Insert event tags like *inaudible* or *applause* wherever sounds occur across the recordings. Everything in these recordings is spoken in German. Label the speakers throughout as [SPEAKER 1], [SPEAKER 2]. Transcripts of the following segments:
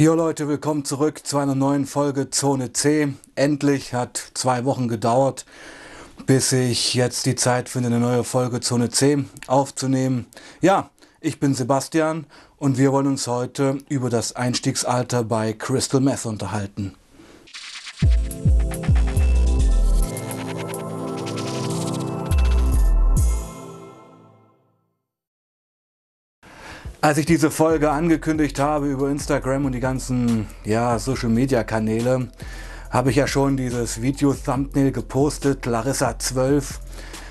[SPEAKER 1] Jo Leute, willkommen zurück zu einer neuen Folge Zone C. Endlich hat zwei Wochen gedauert, bis ich jetzt die Zeit finde, eine neue Folge Zone C aufzunehmen. Ja, ich bin Sebastian und wir wollen uns heute über das Einstiegsalter bei Crystal Meth unterhalten. Als ich diese Folge angekündigt habe über Instagram und die ganzen ja, Social-Media-Kanäle, habe ich ja schon dieses Video-Thumbnail gepostet. Larissa 12,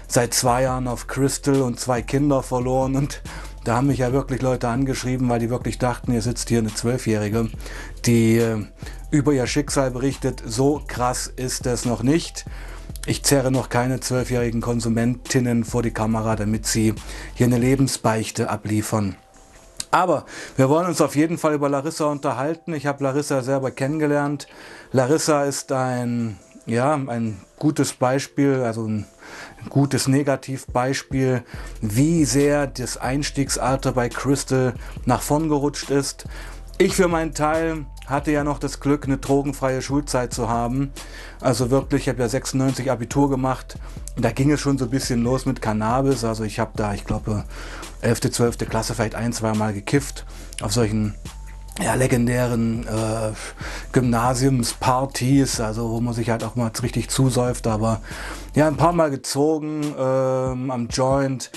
[SPEAKER 1] seit zwei Jahren auf Crystal und zwei Kinder verloren. Und da haben mich ja wirklich Leute angeschrieben, weil die wirklich dachten, hier sitzt hier eine Zwölfjährige, die äh, über ihr Schicksal berichtet. So krass ist es noch nicht. Ich zerre noch keine zwölfjährigen Konsumentinnen vor die Kamera, damit sie hier eine Lebensbeichte abliefern. Aber wir wollen uns auf jeden Fall über Larissa unterhalten. Ich habe Larissa selber kennengelernt. Larissa ist ein, ja, ein gutes Beispiel, also ein gutes Negativbeispiel, wie sehr das Einstiegsalter bei Crystal nach vorn gerutscht ist. Ich für meinen Teil hatte ja noch das Glück, eine drogenfreie Schulzeit zu haben. Also wirklich, ich habe ja 96 Abitur gemacht. Da ging es schon so ein bisschen los mit Cannabis. Also ich habe da, ich glaube, 11., 12. Klasse vielleicht ein, zwei Mal gekifft auf solchen ja, legendären äh, Gymnasiumspartys, also wo man sich halt auch mal richtig zusäuft, aber ja, ein paar Mal gezogen ähm, am Joint.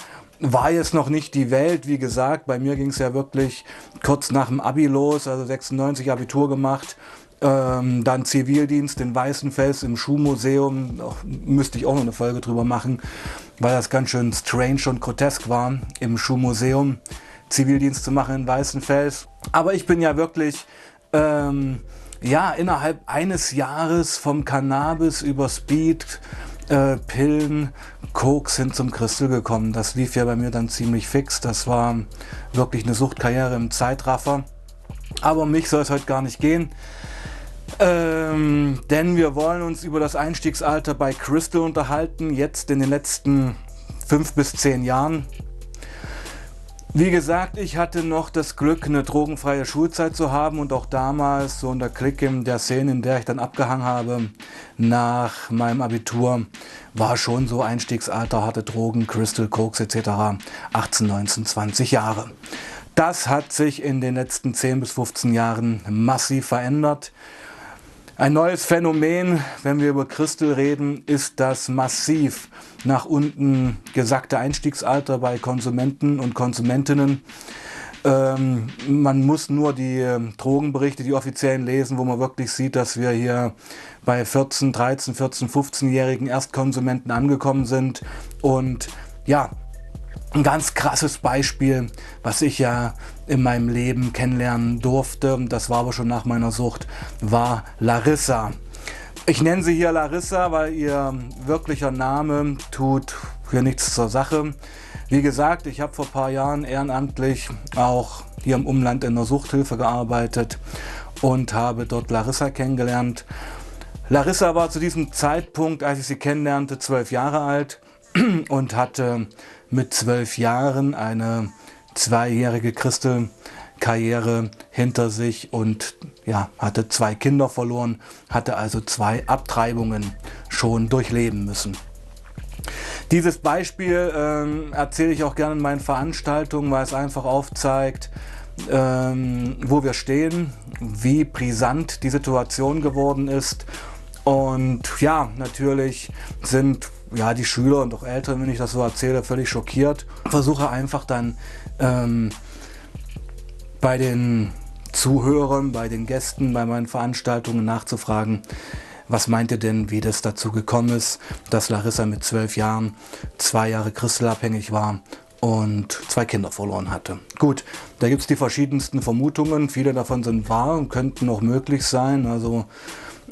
[SPEAKER 1] War jetzt noch nicht die Welt, wie gesagt, bei mir ging es ja wirklich kurz nach dem Abi los, also 96 Abitur gemacht, ähm, dann Zivildienst in Weißenfels im Schuhmuseum, müsste ich auch noch eine Folge drüber machen, weil das ganz schön strange und grotesk war, im Schuhmuseum Zivildienst zu machen in Weißenfels. Aber ich bin ja wirklich, ähm, ja, innerhalb eines Jahres vom Cannabis über Speed, äh, Pillen, Koks hin zum Christel gekommen. Das lief ja bei mir dann ziemlich fix. Das war wirklich eine Suchtkarriere im Zeitraffer. Aber um mich soll es heute gar nicht gehen. Ähm, denn wir wollen uns über das Einstiegsalter bei Crystal unterhalten, jetzt in den letzten fünf bis zehn Jahren. Wie gesagt, ich hatte noch das Glück, eine drogenfreie Schulzeit zu haben und auch damals so der Clique in der Szene, in der ich dann abgehangen habe, nach meinem Abitur, war schon so Einstiegsalter, hatte Drogen, Crystal, Koks etc. 18, 19, 20 Jahre. Das hat sich in den letzten 10 bis 15 Jahren massiv verändert. Ein neues Phänomen, wenn wir über Christel reden, ist das massiv nach unten gesackte Einstiegsalter bei Konsumenten und Konsumentinnen. Ähm, man muss nur die ähm, Drogenberichte, die offiziellen lesen, wo man wirklich sieht, dass wir hier bei 14, 13, 14, 15-jährigen Erstkonsumenten angekommen sind. Und ja, ein ganz krasses Beispiel, was ich ja in meinem Leben kennenlernen durfte, das war aber schon nach meiner Sucht, war Larissa. Ich nenne sie hier Larissa, weil ihr wirklicher Name tut hier nichts zur Sache. Wie gesagt, ich habe vor ein paar Jahren ehrenamtlich auch hier im Umland in der Suchthilfe gearbeitet und habe dort Larissa kennengelernt. Larissa war zu diesem Zeitpunkt, als ich sie kennenlernte, zwölf Jahre alt *clears throat* und hatte mit zwölf Jahren eine zweijährige Christel-Karriere hinter sich und ja, hatte zwei Kinder verloren, hatte also zwei Abtreibungen schon durchleben müssen. Dieses Beispiel ähm, erzähle ich auch gerne in meinen Veranstaltungen, weil es einfach aufzeigt, ähm, wo wir stehen, wie brisant die Situation geworden ist. Und ja, natürlich sind ja, die Schüler und auch Eltern, wenn ich das so erzähle, völlig schockiert. Versuche einfach dann ähm, bei den Zuhörern, bei den Gästen, bei meinen Veranstaltungen nachzufragen, was meint ihr denn, wie das dazu gekommen ist, dass Larissa mit zwölf Jahren zwei Jahre christelabhängig war und zwei Kinder verloren hatte. Gut, da gibt es die verschiedensten Vermutungen. Viele davon sind wahr und könnten auch möglich sein. Also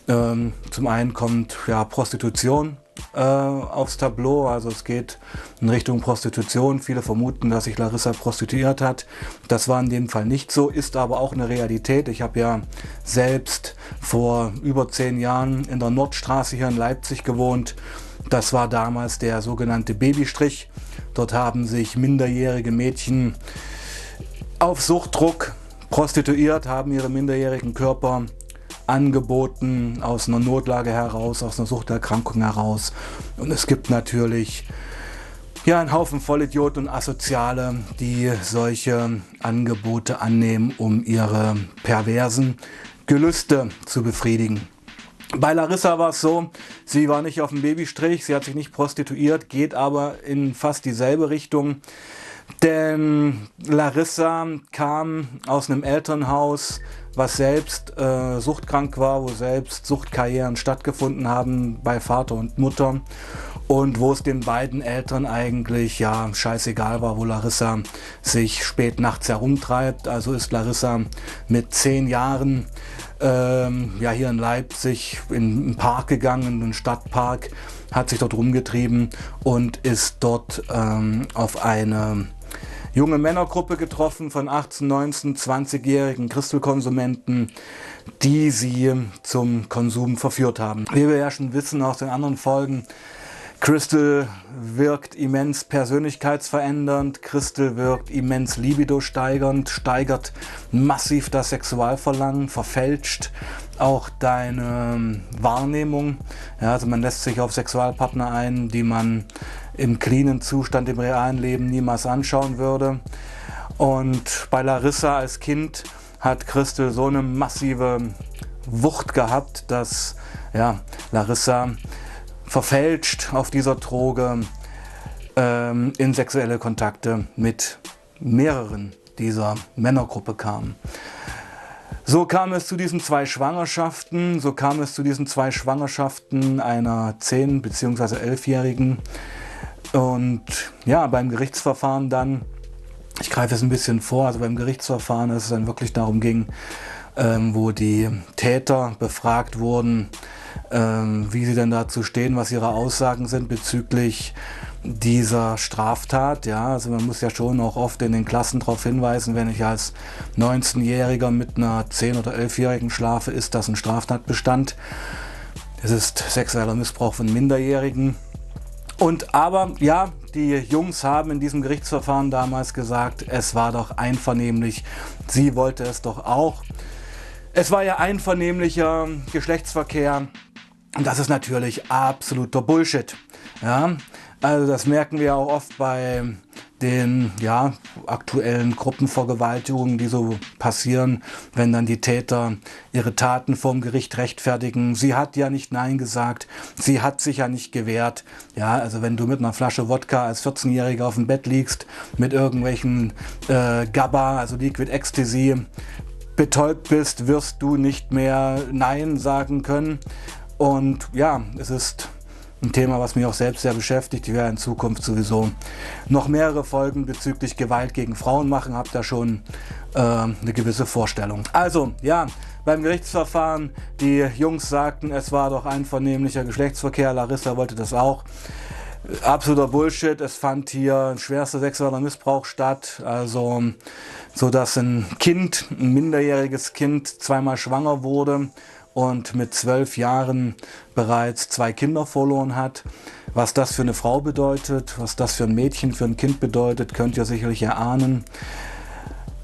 [SPEAKER 1] ähm, zum einen kommt ja Prostitution äh, aufs Tableau. Also es geht in Richtung Prostitution. Viele vermuten, dass sich Larissa prostituiert hat. Das war in dem Fall nicht so, ist aber auch eine Realität. Ich habe ja selbst vor über zehn Jahren in der Nordstraße hier in Leipzig gewohnt. Das war damals der sogenannte Babystrich. Dort haben sich minderjährige Mädchen auf Suchtdruck prostituiert, haben ihre minderjährigen Körper angeboten aus einer Notlage heraus, aus einer Suchterkrankung heraus. Und es gibt natürlich ja, einen Haufen Vollidioten und Asoziale, die solche Angebote annehmen, um ihre perversen Gelüste zu befriedigen. Bei Larissa war es so, sie war nicht auf dem Babystrich, sie hat sich nicht prostituiert, geht aber in fast dieselbe Richtung. Denn Larissa kam aus einem Elternhaus, was selbst äh, suchtkrank war, wo selbst Suchtkarrieren stattgefunden haben bei Vater und Mutter und wo es den beiden Eltern eigentlich ja scheißegal war, wo Larissa sich spät nachts herumtreibt. Also ist Larissa mit zehn Jahren ähm, ja hier in Leipzig in einen Park gegangen, in den Stadtpark, hat sich dort rumgetrieben und ist dort ähm, auf eine junge Männergruppe getroffen von 18, 19, 20-jährigen Christelkonsumenten, die sie zum Konsum verführt haben. Wie wir ja schon wissen aus den anderen Folgen, Crystal wirkt immens persönlichkeitsverändernd, Crystal wirkt immens libido steigernd, steigert massiv das Sexualverlangen, verfälscht auch deine ähm, Wahrnehmung. Ja, also man lässt sich auf Sexualpartner ein, die man im cleanen Zustand im realen Leben niemals anschauen würde. Und bei Larissa als Kind hat Crystal so eine massive Wucht gehabt, dass ja, Larissa verfälscht auf dieser Droge ähm, in sexuelle Kontakte mit mehreren dieser Männergruppe kam. So kam es zu diesen zwei Schwangerschaften, so kam es zu diesen zwei Schwangerschaften einer 10- bzw. 11-Jährigen. Und ja, beim Gerichtsverfahren dann, ich greife es ein bisschen vor, also beim Gerichtsverfahren, als es dann wirklich darum ging, ähm, wo die Täter befragt wurden, ähm, wie sie denn dazu stehen, was ihre Aussagen sind bezüglich dieser Straftat. Ja, also man muss ja schon auch oft in den Klassen darauf hinweisen, wenn ich als 19-Jähriger mit einer 10- oder 11-Jährigen schlafe, ist das ein Straftatbestand. Es ist sexueller Missbrauch von Minderjährigen. Und aber ja, die Jungs haben in diesem Gerichtsverfahren damals gesagt, es war doch einvernehmlich. Sie wollte es doch auch. Es war ja einvernehmlicher Geschlechtsverkehr. Und das ist natürlich absoluter Bullshit. Ja, also das merken wir auch oft bei den ja, aktuellen Gruppenvergewaltigungen, die so passieren, wenn dann die Täter ihre Taten vorm Gericht rechtfertigen. Sie hat ja nicht Nein gesagt, sie hat sich ja nicht gewehrt. Ja, also wenn du mit einer Flasche Wodka als 14-Jähriger auf dem Bett liegst, mit irgendwelchen äh, GABA, also Liquid Ecstasy, betäubt bist, wirst du nicht mehr Nein sagen können. Und ja, es ist ein Thema, was mich auch selbst sehr beschäftigt. Ich werde in Zukunft sowieso noch mehrere Folgen bezüglich Gewalt gegen Frauen machen. Habt da schon äh, eine gewisse Vorstellung. Also, ja, beim Gerichtsverfahren, die Jungs sagten, es war doch einvernehmlicher Geschlechtsverkehr. Larissa wollte das auch absoluter Bullshit. Es fand hier ein schwerster sexueller Missbrauch statt. Also, so dass ein Kind, ein minderjähriges Kind, zweimal schwanger wurde und mit zwölf Jahren bereits zwei Kinder verloren hat. Was das für eine Frau bedeutet, was das für ein Mädchen, für ein Kind bedeutet, könnt ihr sicherlich erahnen.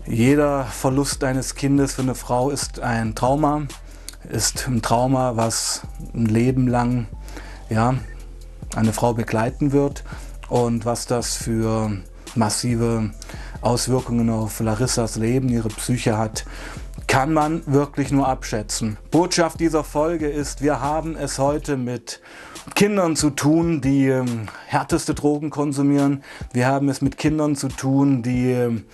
[SPEAKER 1] Jeder Verlust eines Kindes für eine Frau ist ein Trauma, ist ein Trauma, was ein Leben lang ja, eine Frau begleiten wird und was das für massive Auswirkungen auf Larissas Leben, ihre Psyche hat, kann man wirklich nur abschätzen. Botschaft dieser Folge ist, wir haben es heute mit Kindern zu tun, die ähm, härteste Drogen konsumieren. Wir haben es mit Kindern zu tun, die ähm,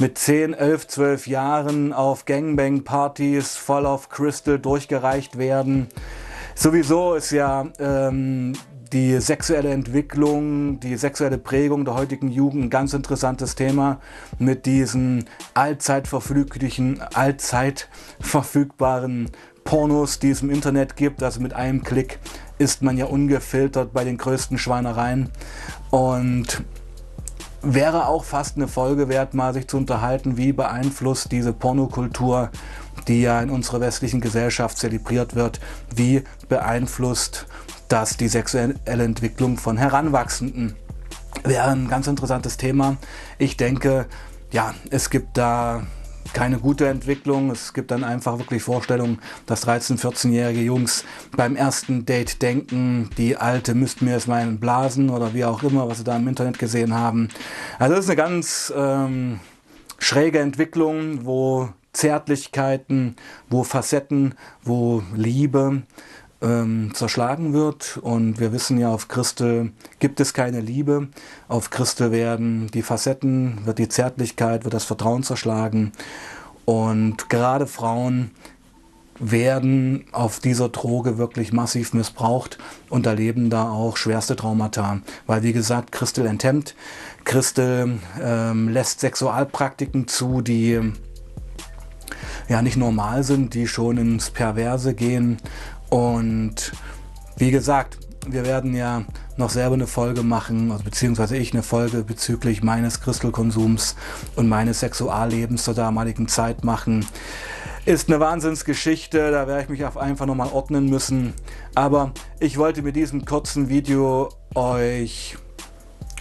[SPEAKER 1] mit 10, 11, 12 Jahren auf Gangbang-Partys voll auf Crystal durchgereicht werden. Sowieso ist ja ähm, die sexuelle Entwicklung, die sexuelle Prägung der heutigen Jugend ein ganz interessantes Thema mit diesen allzeit verfüglichen, allzeit verfügbaren Pornos, die es im Internet gibt. Also mit einem Klick ist man ja ungefiltert bei den größten Schweinereien und wäre auch fast eine Folge wert, mal sich zu unterhalten, wie beeinflusst diese Pornokultur, die ja in unserer westlichen Gesellschaft zelebriert wird, wie beeinflusst dass die sexuelle Entwicklung von Heranwachsenden wäre ein ganz interessantes Thema. Ich denke, ja, es gibt da keine gute Entwicklung. Es gibt dann einfach wirklich Vorstellungen, dass 13-, 14-jährige Jungs beim ersten Date denken, die Alte müssten mir jetzt mal blasen oder wie auch immer, was sie da im Internet gesehen haben. Also das ist eine ganz ähm, schräge Entwicklung, wo Zärtlichkeiten, wo Facetten, wo Liebe ähm, zerschlagen wird. Und wir wissen ja, auf Christel gibt es keine Liebe. Auf Christel werden die Facetten, wird die Zärtlichkeit, wird das Vertrauen zerschlagen. Und gerade Frauen werden auf dieser Droge wirklich massiv missbraucht und erleben da auch schwerste Traumata. Weil wie gesagt, Christel enthemmt, Christel ähm, lässt Sexualpraktiken zu, die ja nicht normal sind, die schon ins Perverse gehen und wie gesagt, wir werden ja noch selber eine Folge machen, also beziehungsweise ich eine Folge bezüglich meines Crystal-Konsums und meines Sexuallebens zur damaligen Zeit machen. Ist eine Wahnsinnsgeschichte, da werde ich mich auf einfach nochmal ordnen müssen. Aber ich wollte mit diesem kurzen Video euch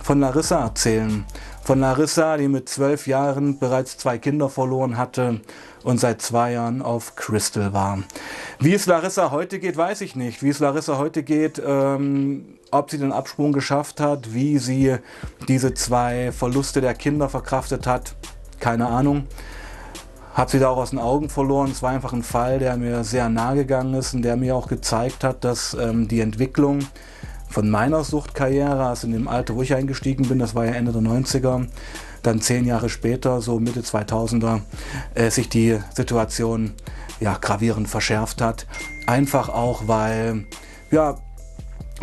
[SPEAKER 1] von Larissa erzählen. Von Larissa, die mit zwölf Jahren bereits zwei Kinder verloren hatte und seit zwei Jahren auf Crystal war. Wie es Larissa heute geht, weiß ich nicht. Wie es Larissa heute geht, ähm, ob sie den Absprung geschafft hat, wie sie diese zwei Verluste der Kinder verkraftet hat, keine Ahnung. Hab sie da auch aus den Augen verloren. Es war einfach ein Fall, der mir sehr nahe gegangen ist und der mir auch gezeigt hat, dass ähm, die Entwicklung von meiner Suchtkarriere, also in dem Alter, wo ich eingestiegen bin, das war ja Ende der 90er, dann zehn Jahre später, so Mitte 2000er, äh, sich die Situation ja, gravierend verschärft hat. Einfach auch, weil, ja,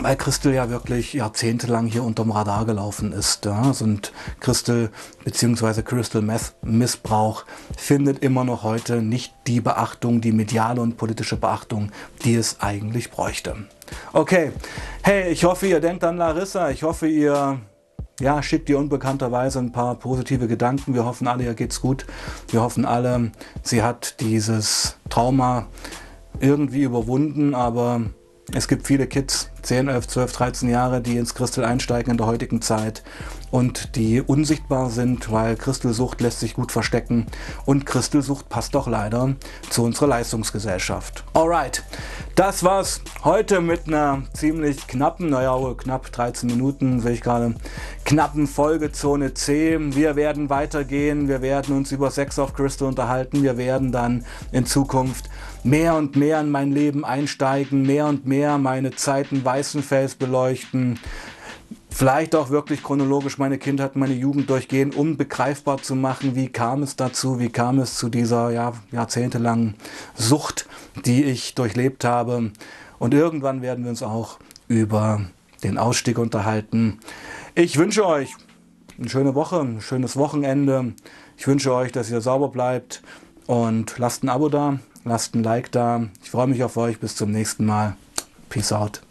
[SPEAKER 1] weil Christel ja wirklich jahrzehntelang hier unterm Radar gelaufen ist. Ja. Und Christel bzw. Crystal Meth Missbrauch findet immer noch heute nicht die Beachtung, die mediale und politische Beachtung, die es eigentlich bräuchte. Okay, hey, ich hoffe, ihr denkt an Larissa. Ich hoffe, ihr ja, schickt ihr unbekannterweise ein paar positive Gedanken. Wir hoffen alle, ihr geht's gut. Wir hoffen alle, sie hat dieses Trauma irgendwie überwunden, aber es gibt viele Kids, 10, 11, 12, 13 Jahre, die ins Christel einsteigen in der heutigen Zeit und die unsichtbar sind, weil Christelsucht lässt sich gut verstecken und Christelsucht passt doch leider zu unserer Leistungsgesellschaft. Alright, das war's heute mit einer ziemlich knappen, naja, knapp 13 Minuten, sehe ich gerade, knappen Folge Zone C. Wir werden weitergehen, wir werden uns über Sex of Crystal unterhalten, wir werden dann in Zukunft mehr und mehr in mein Leben einsteigen, mehr und mehr meine Zeiten Weißenfels beleuchten, vielleicht auch wirklich chronologisch meine Kindheit, meine Jugend durchgehen, um begreifbar zu machen, wie kam es dazu, wie kam es zu dieser ja, jahrzehntelangen Sucht, die ich durchlebt habe. Und irgendwann werden wir uns auch über den Ausstieg unterhalten. Ich wünsche euch eine schöne Woche, ein schönes Wochenende. Ich wünsche euch, dass ihr sauber bleibt und lasst ein Abo da, lasst ein Like da. Ich freue mich auf euch. Bis zum nächsten Mal. Peace out.